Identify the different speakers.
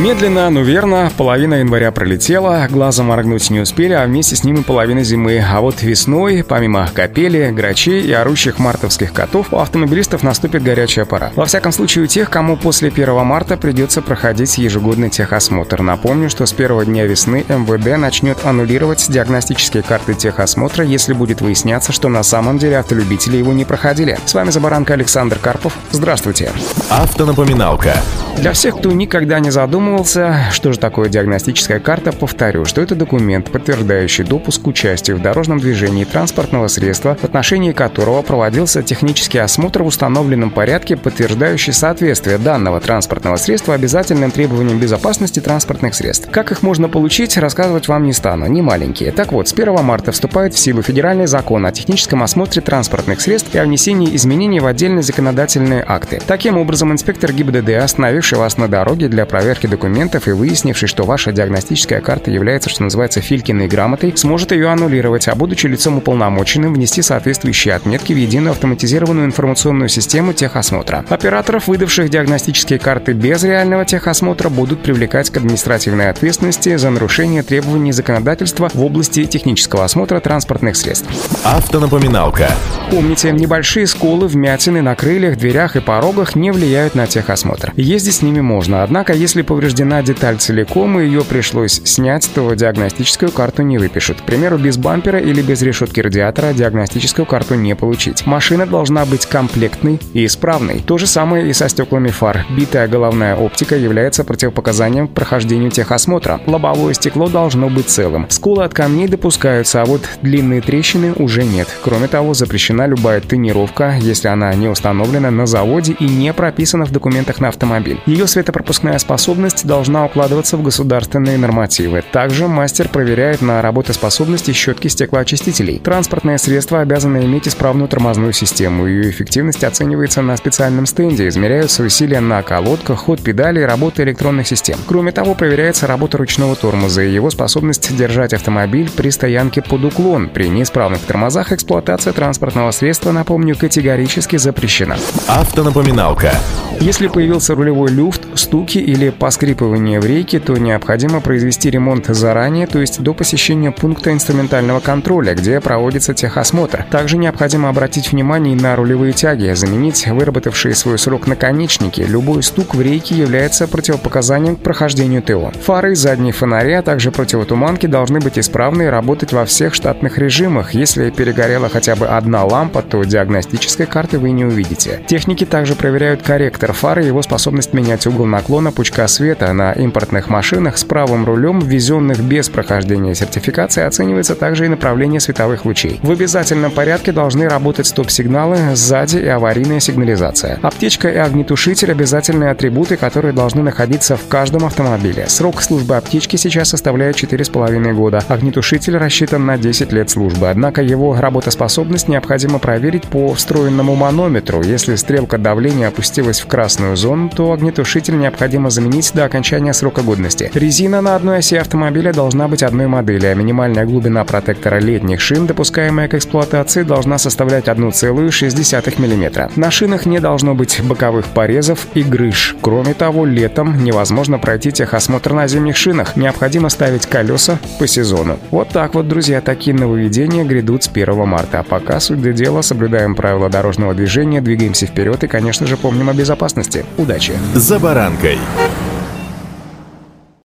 Speaker 1: Медленно, но верно, половина января пролетела, глазом моргнуть не успели, а вместе с ним и половина зимы. А вот весной, помимо капели, грачей и орущих мартовских котов, у автомобилистов наступит горячая пора. Во всяком случае, у тех, кому после 1 марта придется проходить ежегодный техосмотр. Напомню, что с первого дня весны МВД начнет аннулировать диагностические карты техосмотра, если будет выясняться, что на самом деле автолюбители его не проходили. С вами Забаранка Александр Карпов. Здравствуйте.
Speaker 2: Автонапоминалка.
Speaker 1: Для всех, кто никогда не задумал задумывался, что же такое диагностическая карта, повторю, что это документ, подтверждающий допуск к участию в дорожном движении транспортного средства, в отношении которого проводился технический осмотр в установленном порядке, подтверждающий соответствие данного транспортного средства обязательным требованиям безопасности транспортных средств. Как их можно получить, рассказывать вам не стану, не маленькие. Так вот, с 1 марта вступает в силу федеральный закон о техническом осмотре транспортных средств и о внесении изменений в отдельные законодательные акты. Таким образом, инспектор ГИБДД, остановивший вас на дороге для проверки документов и выяснивший, что ваша диагностическая карта является, что называется, Филькиной грамотой, сможет ее аннулировать, а будучи лицом уполномоченным, внести соответствующие отметки в единую автоматизированную информационную систему техосмотра. Операторов, выдавших диагностические карты без реального техосмотра, будут привлекать к административной ответственности за нарушение требований законодательства в области технического осмотра транспортных средств.
Speaker 2: Автонапоминалка.
Speaker 1: Помните, небольшие сколы, вмятины на крыльях, дверях и порогах не влияют на техосмотр. Ездить с ними можно, однако если повреждение повреждена деталь целиком и ее пришлось снять, то диагностическую карту не выпишут. К примеру, без бампера или без решетки радиатора диагностическую карту не получить. Машина должна быть комплектной и исправной. То же самое и со стеклами фар. Битая головная оптика является противопоказанием к прохождению техосмотра. Лобовое стекло должно быть целым. Скулы от камней допускаются, а вот длинные трещины уже нет. Кроме того, запрещена любая тонировка, если она не установлена на заводе и не прописана в документах на автомобиль. Ее светопропускная способность Стоимость должна укладываться в государственные нормативы. Также мастер проверяет на работоспособность щетки стеклоочистителей. Транспортное средство обязано иметь исправную тормозную систему. Ее эффективность оценивается на специальном стенде, измеряются усилия на колодках, ход педалей, работа электронных систем. Кроме того, проверяется работа ручного тормоза и его способность держать автомобиль при стоянке под уклон. При неисправных тормозах эксплуатация транспортного средства, напомню, категорически запрещена.
Speaker 2: Автонапоминалка.
Speaker 1: Если появился рулевой люфт, стуки или поскрипывание скрипывания в рейке, то необходимо произвести ремонт заранее, то есть до посещения пункта инструментального контроля, где проводится техосмотр. Также необходимо обратить внимание на рулевые тяги, заменить выработавшие свой срок наконечники. Любой стук в рейке является противопоказанием к прохождению ТО. Фары, задние фонари, а также противотуманки должны быть исправны и работать во всех штатных режимах. Если перегорела хотя бы одна лампа, то диагностической карты вы не увидите. Техники также проверяют корректор фары и его способность менять угол наклона пучка света света на импортных машинах с правым рулем, ввезенных без прохождения сертификации, оценивается также и направление световых лучей. В обязательном порядке должны работать стоп-сигналы, сзади и аварийная сигнализация. Аптечка и огнетушитель – обязательные атрибуты, которые должны находиться в каждом автомобиле. Срок службы аптечки сейчас составляет 4,5 года. Огнетушитель рассчитан на 10 лет службы, однако его работоспособность необходимо проверить по встроенному манометру. Если стрелка давления опустилась в красную зону, то огнетушитель необходимо заменить до окончания срока годности. Резина на одной оси автомобиля должна быть одной модели, а минимальная глубина протектора летних шин, допускаемая к эксплуатации, должна составлять 1,6 мм. На шинах не должно быть боковых порезов и грыж. Кроме того, летом невозможно пройти техосмотр на зимних шинах. Необходимо ставить колеса по сезону. Вот так вот, друзья, такие нововведения грядут с 1 марта. А пока, суть до дела, соблюдаем правила дорожного движения, двигаемся вперед и, конечно же, помним о безопасности. Удачи!
Speaker 2: За баранкой.